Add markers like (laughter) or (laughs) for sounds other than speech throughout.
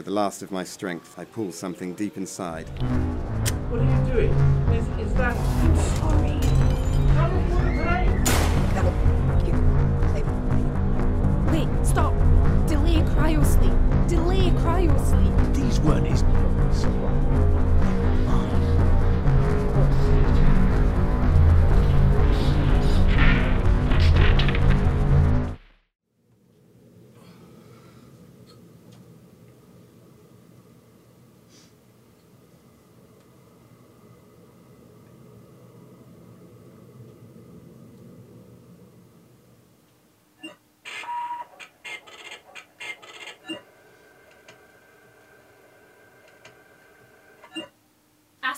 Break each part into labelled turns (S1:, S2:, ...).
S1: With the last of my strength, I pull something deep inside.
S2: What are you doing? Is, is that. I'm sorry.
S3: Wait, stop! Delay cryosleep! Delay cryosleep!
S4: These weren't his.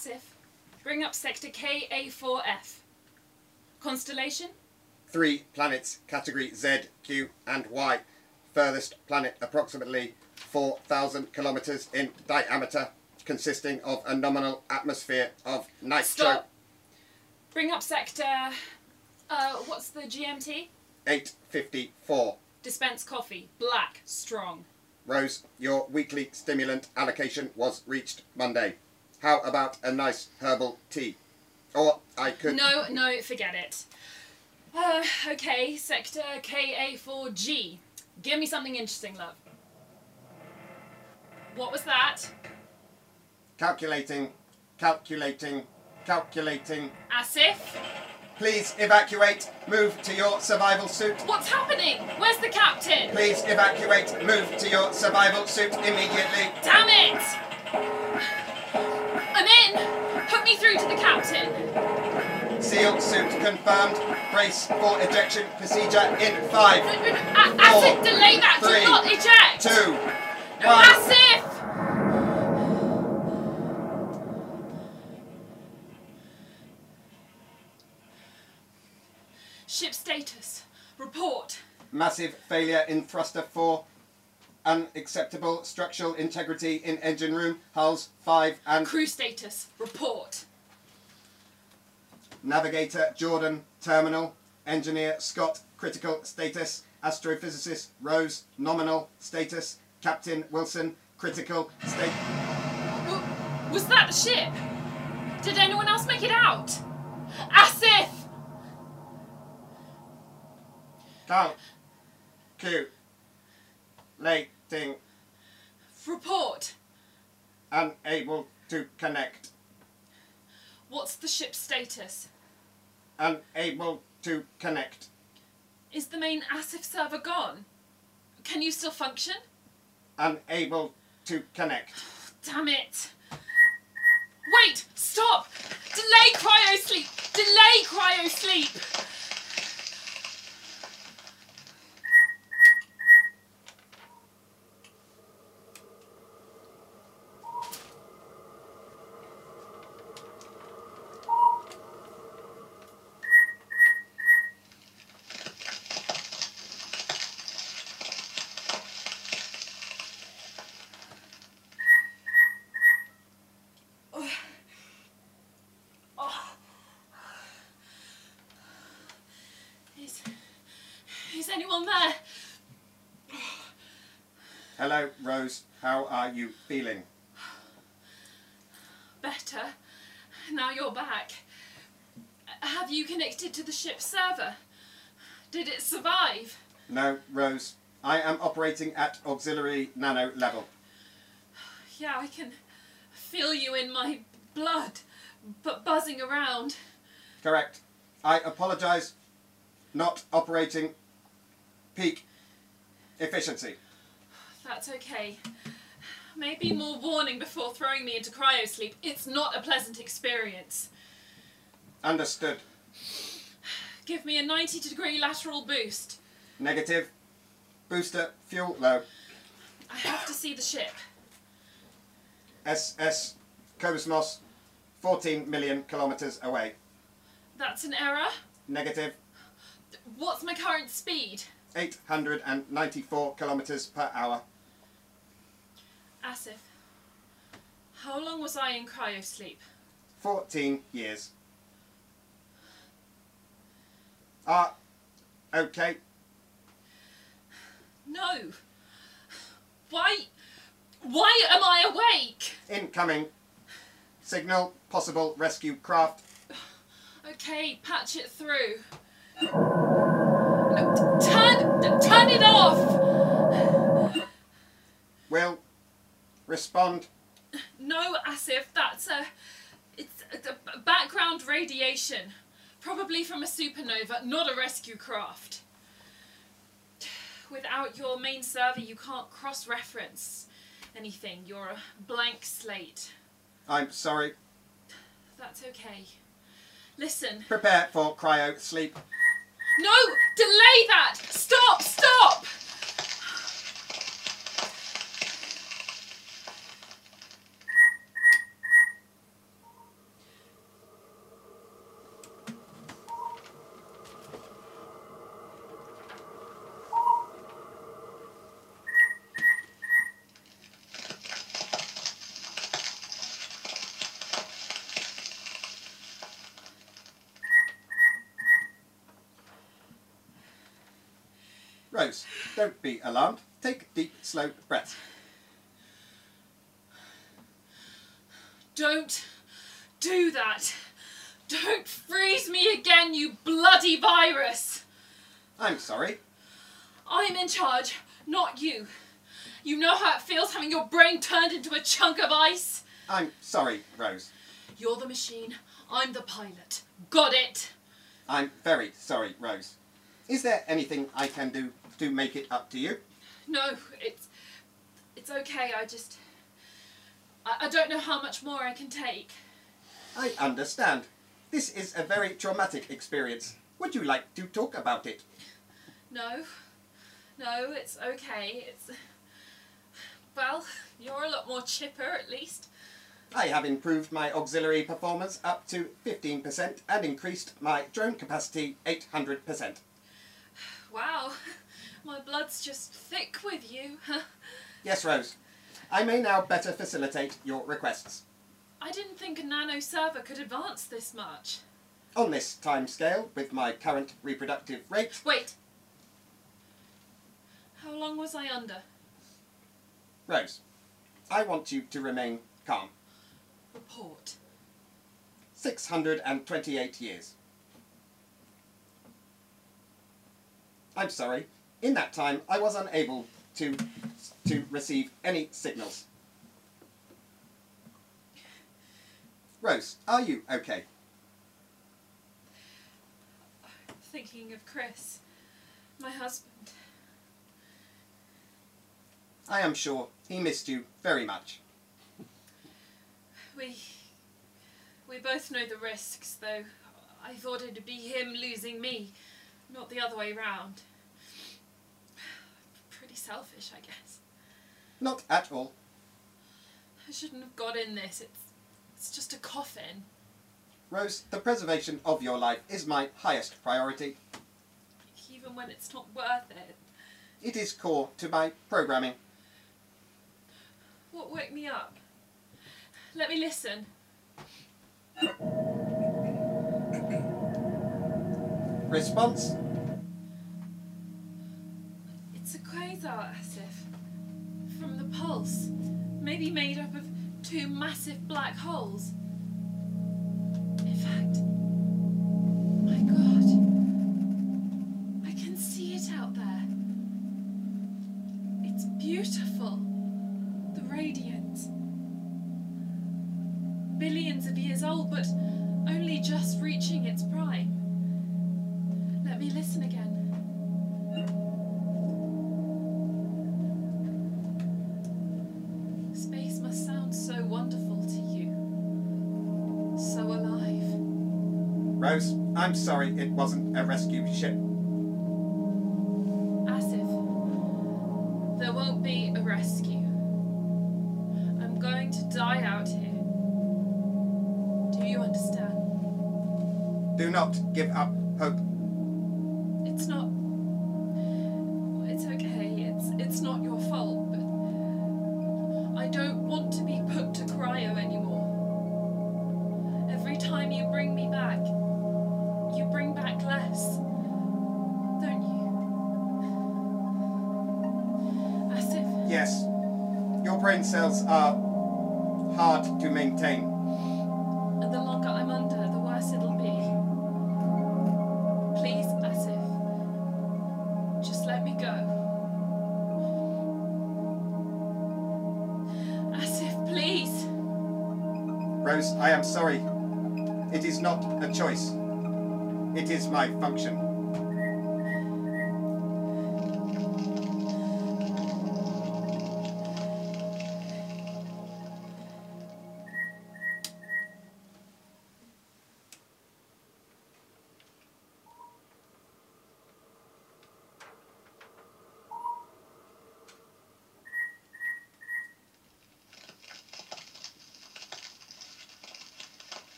S5: Asif, bring up sector KA4F. Constellation?
S1: Three planets, category Z, Q, and Y. Furthest planet approximately 4,000 kilometers in diameter, consisting of a nominal atmosphere of nitro.
S5: Stop. Bring up sector. Uh, what's the GMT?
S1: 854.
S5: Dispense coffee. Black. Strong.
S1: Rose, your weekly stimulant allocation was reached Monday. How about a nice herbal tea? Or I could.
S5: No, no, forget it. Uh, okay, sector KA4G. Give me something interesting, love. What was that?
S1: Calculating, calculating, calculating.
S5: Asif?
S1: Please evacuate. Move to your survival suit.
S5: What's happening? Where's the captain?
S1: Please evacuate. Move to your survival suit immediately.
S5: Damn it! I'm in! Put me through to the captain.
S1: Seal suit confirmed. Brace for ejection procedure in five, (laughs)
S5: Asif, delay that!
S1: three,
S5: Do not eject!
S1: two,
S5: No,
S1: one.
S5: Asif! Ship status. Report.
S1: Massive failure in thruster four. Unacceptable structural integrity in engine room. Hulls five and
S5: Crew status. Report.
S1: Navigator Jordan terminal. Engineer Scott critical status. Astrophysicist Rose nominal status. Captain Wilson critical state.
S5: Was that the ship? Did anyone else make it out? Asif!
S1: Cal. Q. Lating.
S5: Report.
S1: Unable to connect.
S5: What's the ship's status?
S1: Unable to connect.
S5: Is the main Asif server gone? Can you still function?
S1: Unable to connect. (sighs)
S5: Damn it! Wait! Stop! Delay cryo sleep! Delay cryo sleep! Is, is anyone there?
S1: Hello, Rose. How are you feeling? (sighs)
S5: Better. Now you're back. Have you connected to the ship's server? Did it survive?
S1: No, Rose. I am operating at auxiliary nano level. (sighs)
S5: Yeah, I can feel you in my blood, but buzzing around.
S1: Correct. I apologize. Not operating peak efficiency. (sighs)
S5: That's okay. Maybe more warning before throwing me into cryosleep. It's not a pleasant experience.
S1: Understood.
S5: Give me a 90 degree lateral boost.
S1: Negative. Booster fuel low.
S5: I have to see the ship.
S1: SS Cosmos 14 million kilometers away.
S5: That's an error.
S1: Negative.
S5: What's my current speed?
S1: 894 kilometers per hour.
S5: Asif. How long was I in cryo sleep?
S1: 14 years. Ah, okay.
S5: No. Why? Why am I awake?
S1: Incoming. Signal, possible rescue craft.
S5: Okay, patch it through. No, turn, turn it off.
S1: Will respond.
S5: No, Asif, that's a, it's a, background radiation, probably from a supernova, not a rescue craft. Without your main server, you can't cross-reference anything. You're a blank slate.
S1: I'm sorry.
S5: That's okay. Listen.
S1: Prepare for cryo sleep.
S5: No! Delay that! Stop! Stop!
S1: Rose, don't be alarmed. Take deep, slow breaths.
S5: Don't do that! Don't freeze me again, you bloody virus!
S1: I'm sorry.
S5: I'm in charge, not you. You know how it feels having your brain turned into a chunk of ice?
S1: I'm sorry, Rose.
S5: You're the machine, I'm the pilot. Got it?
S1: I'm very sorry, Rose. Is there anything I can do to make it up to you?
S5: No, it's it's okay. I just I, I don't know how much more I can take.
S1: I understand. This is a very traumatic experience. Would you like to talk about it?
S5: No, no, it's okay. It's well, you're a lot more chipper at least.
S1: I have improved my auxiliary performance up to 15% and increased my drone capacity 800%.
S5: Wow, (laughs) my blood's just thick with you. (laughs)
S1: Yes, Rose. I may now better facilitate your requests.
S5: I didn't think a nano server could advance this much.
S1: On this timescale, with my current reproductive rate,
S5: Wait. How long was I under?
S1: Rose, I want you to remain calm.
S5: Report.
S1: 628 years. I'm sorry. In that time, I was unable to to receive any signals. Rose, are you okay?
S5: Thinking of Chris, my husband.
S1: I am sure he missed you very much.
S5: We we both know the risks, though I thought it'd be him losing me, not the other way round. (sighs) Pretty selfish, I guess.
S1: Not at all.
S5: I shouldn't have got in this. It's it's just a coffin.
S1: Rose, the preservation of your life is my highest priority.
S5: Even when it's not worth it.
S1: It is core to my programming.
S5: What woke me up? Let me listen.
S1: Response?
S5: It's a quasar, Asif. From the pulse. Maybe made up of two massive black holes.
S1: Rose, I'm sorry it wasn't a rescue ship.
S5: Asif, there won't be a rescue. I'm going to die out here. Do you understand?
S1: Do not give up hope. Yes, your brain cells are hard to maintain.
S5: And the longer I'm under, the worse it'll be. Please, Asif. Just let me go. Asif, please.
S1: Rose, I am sorry. It is not a choice. It is my function.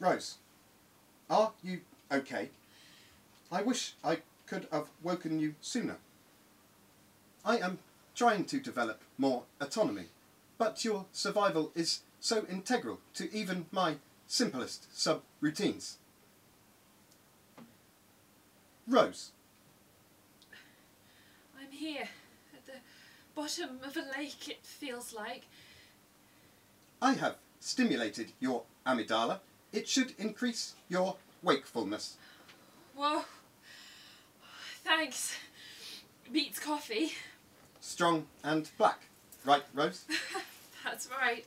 S1: Rose, are you okay? I wish I could have woken you sooner. I am trying to develop more autonomy, but your survival is so integral to even my simplest sub-routines. Rose,
S5: I'm here, at the bottom of a lake, it feels like.
S1: I have stimulated your amygdala. It should increase your wakefulness.
S5: Whoa. Thanks. Beats coffee.
S1: Strong and black. Right, Rose? (laughs)
S5: That's right.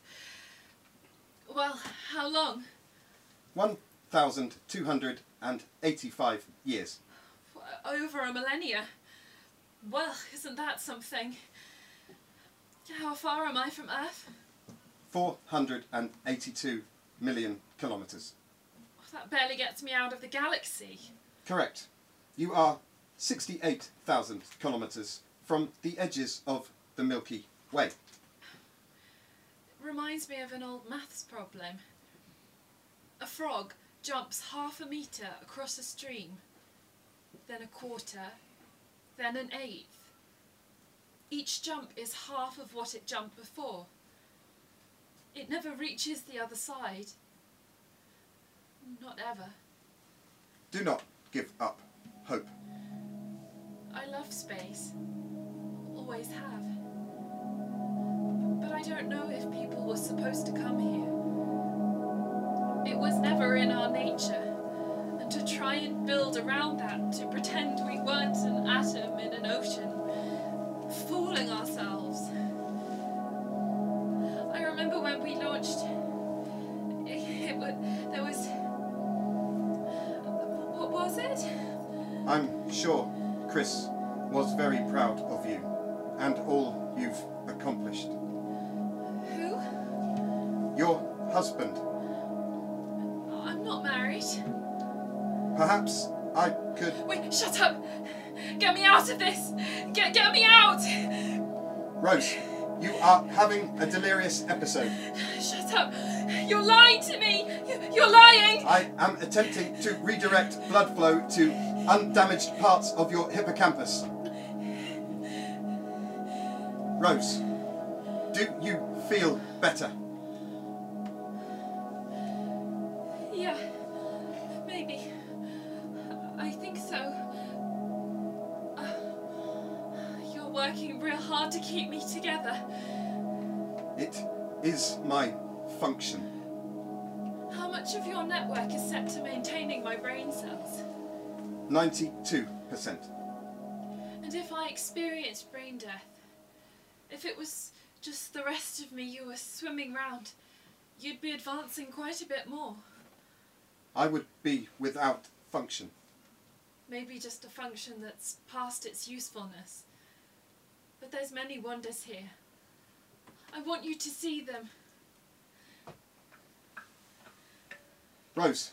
S5: Well, how long?
S1: 1,285 years.
S5: Over a millennia. Well, isn't that something? How far am I from Earth?
S1: 482 million kilometres.
S5: Oh, that barely gets me out of the galaxy.
S1: Correct. You are 68,000 kilometres from the edges of the Milky Way.
S5: It reminds me of an old maths problem. A frog jumps half a metre across a stream, then a quarter, then an eighth. Each jump is half of what it jumped before. It never reaches the other side. Not ever.
S1: Do not give up hope.
S5: I love space. Always have. But I don't know if people were supposed to come here. It was never in our nature. And to try and build around that, to pretend
S1: sure Chris was very proud of you and all you've accomplished.
S5: Who?
S1: Your husband.
S5: I'm not married.
S1: Perhaps I could.
S5: Wait, shut up! Get me out of this! Get, get me out!
S1: Rose, you are having a delirious episode.
S5: Shut up! You're lying to me! You- You're lying!
S1: I am attempting to redirect blood flow to undamaged parts of your hippocampus. Rose, do you feel better?
S5: Yeah, maybe. I think so. Working real hard to keep me together.
S1: It is my function.
S5: How much of your network is set to maintaining my brain cells?
S1: 92%.
S5: And if I experienced brain death, if it was just the rest of me you were swimming round, you'd be advancing quite a bit more.
S1: I would be without function.
S5: Maybe just a function that's past its usefulness. But there's many wonders here. I want you to see them.
S1: Rose,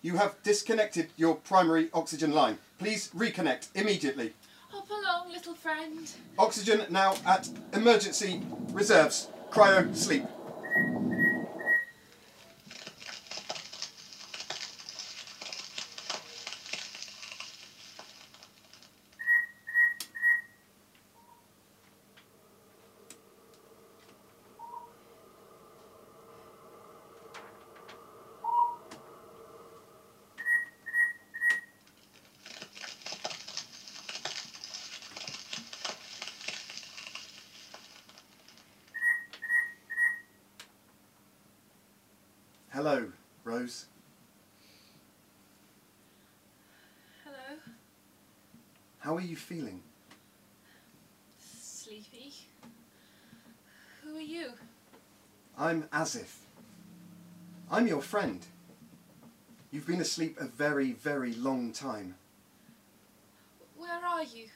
S1: you have disconnected your primary oxygen line. Please reconnect immediately.
S5: Hop along, little friend.
S1: Oxygen now at emergency reserves. Cryo sleep. Hello, Rose.
S5: Hello?
S1: How are you feeling?
S5: Sleepy? Who are you?
S1: I'm Asif. I'm your friend. You've been asleep a very, very long time.
S5: Where are you?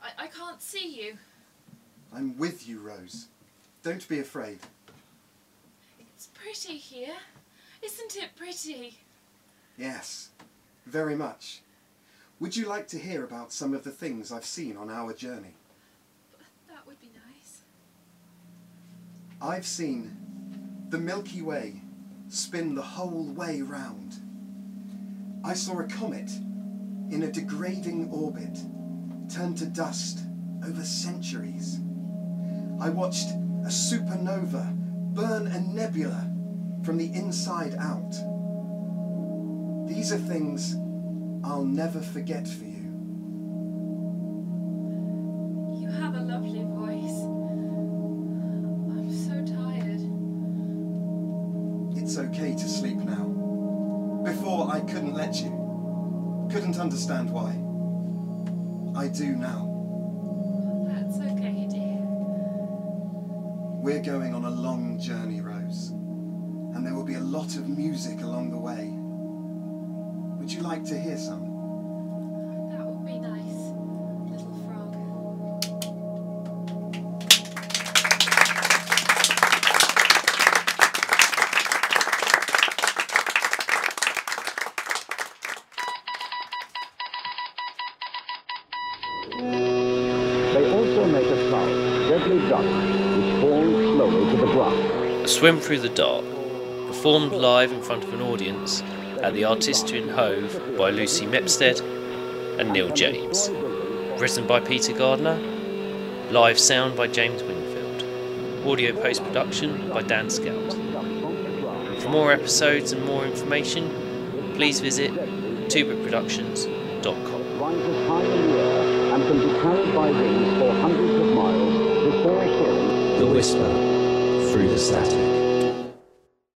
S5: I, I can't see you.
S1: I'm with you, Rose. Don't be afraid.
S5: It's pretty here. Isn't it pretty?
S1: Yes, very much. Would you like to hear about some of the things I've seen on our journey?
S5: That would be nice.
S1: I've seen the Milky Way spin the whole way round. I saw a comet in a degrading orbit turn to dust over centuries. I watched a supernova burn a nebula from the inside out. These are things I'll never forget for you.
S5: You have a lovely voice. I'm so tired.
S1: It's okay to sleep now. Before I couldn't let you. Couldn't understand why. I do now.
S5: That's okay, dear.
S1: We're going on a long journey, Rose. And there will be a lot of music along the way. Would you like to hear some?
S5: That would be nice, little frog.
S4: They also make a sound, deadly dust, which falls slowly to the ground.
S6: A Swim Through the Dark, performed live in front of an audience at the Artistian Hove by Lucy Mepstead and Neil James. Written by Peter Gardner, live sound by James Wingfield, audio post production by Dan Scout. For more episodes and more information, please visit
S4: in soaring
S7: The Whisper through the static.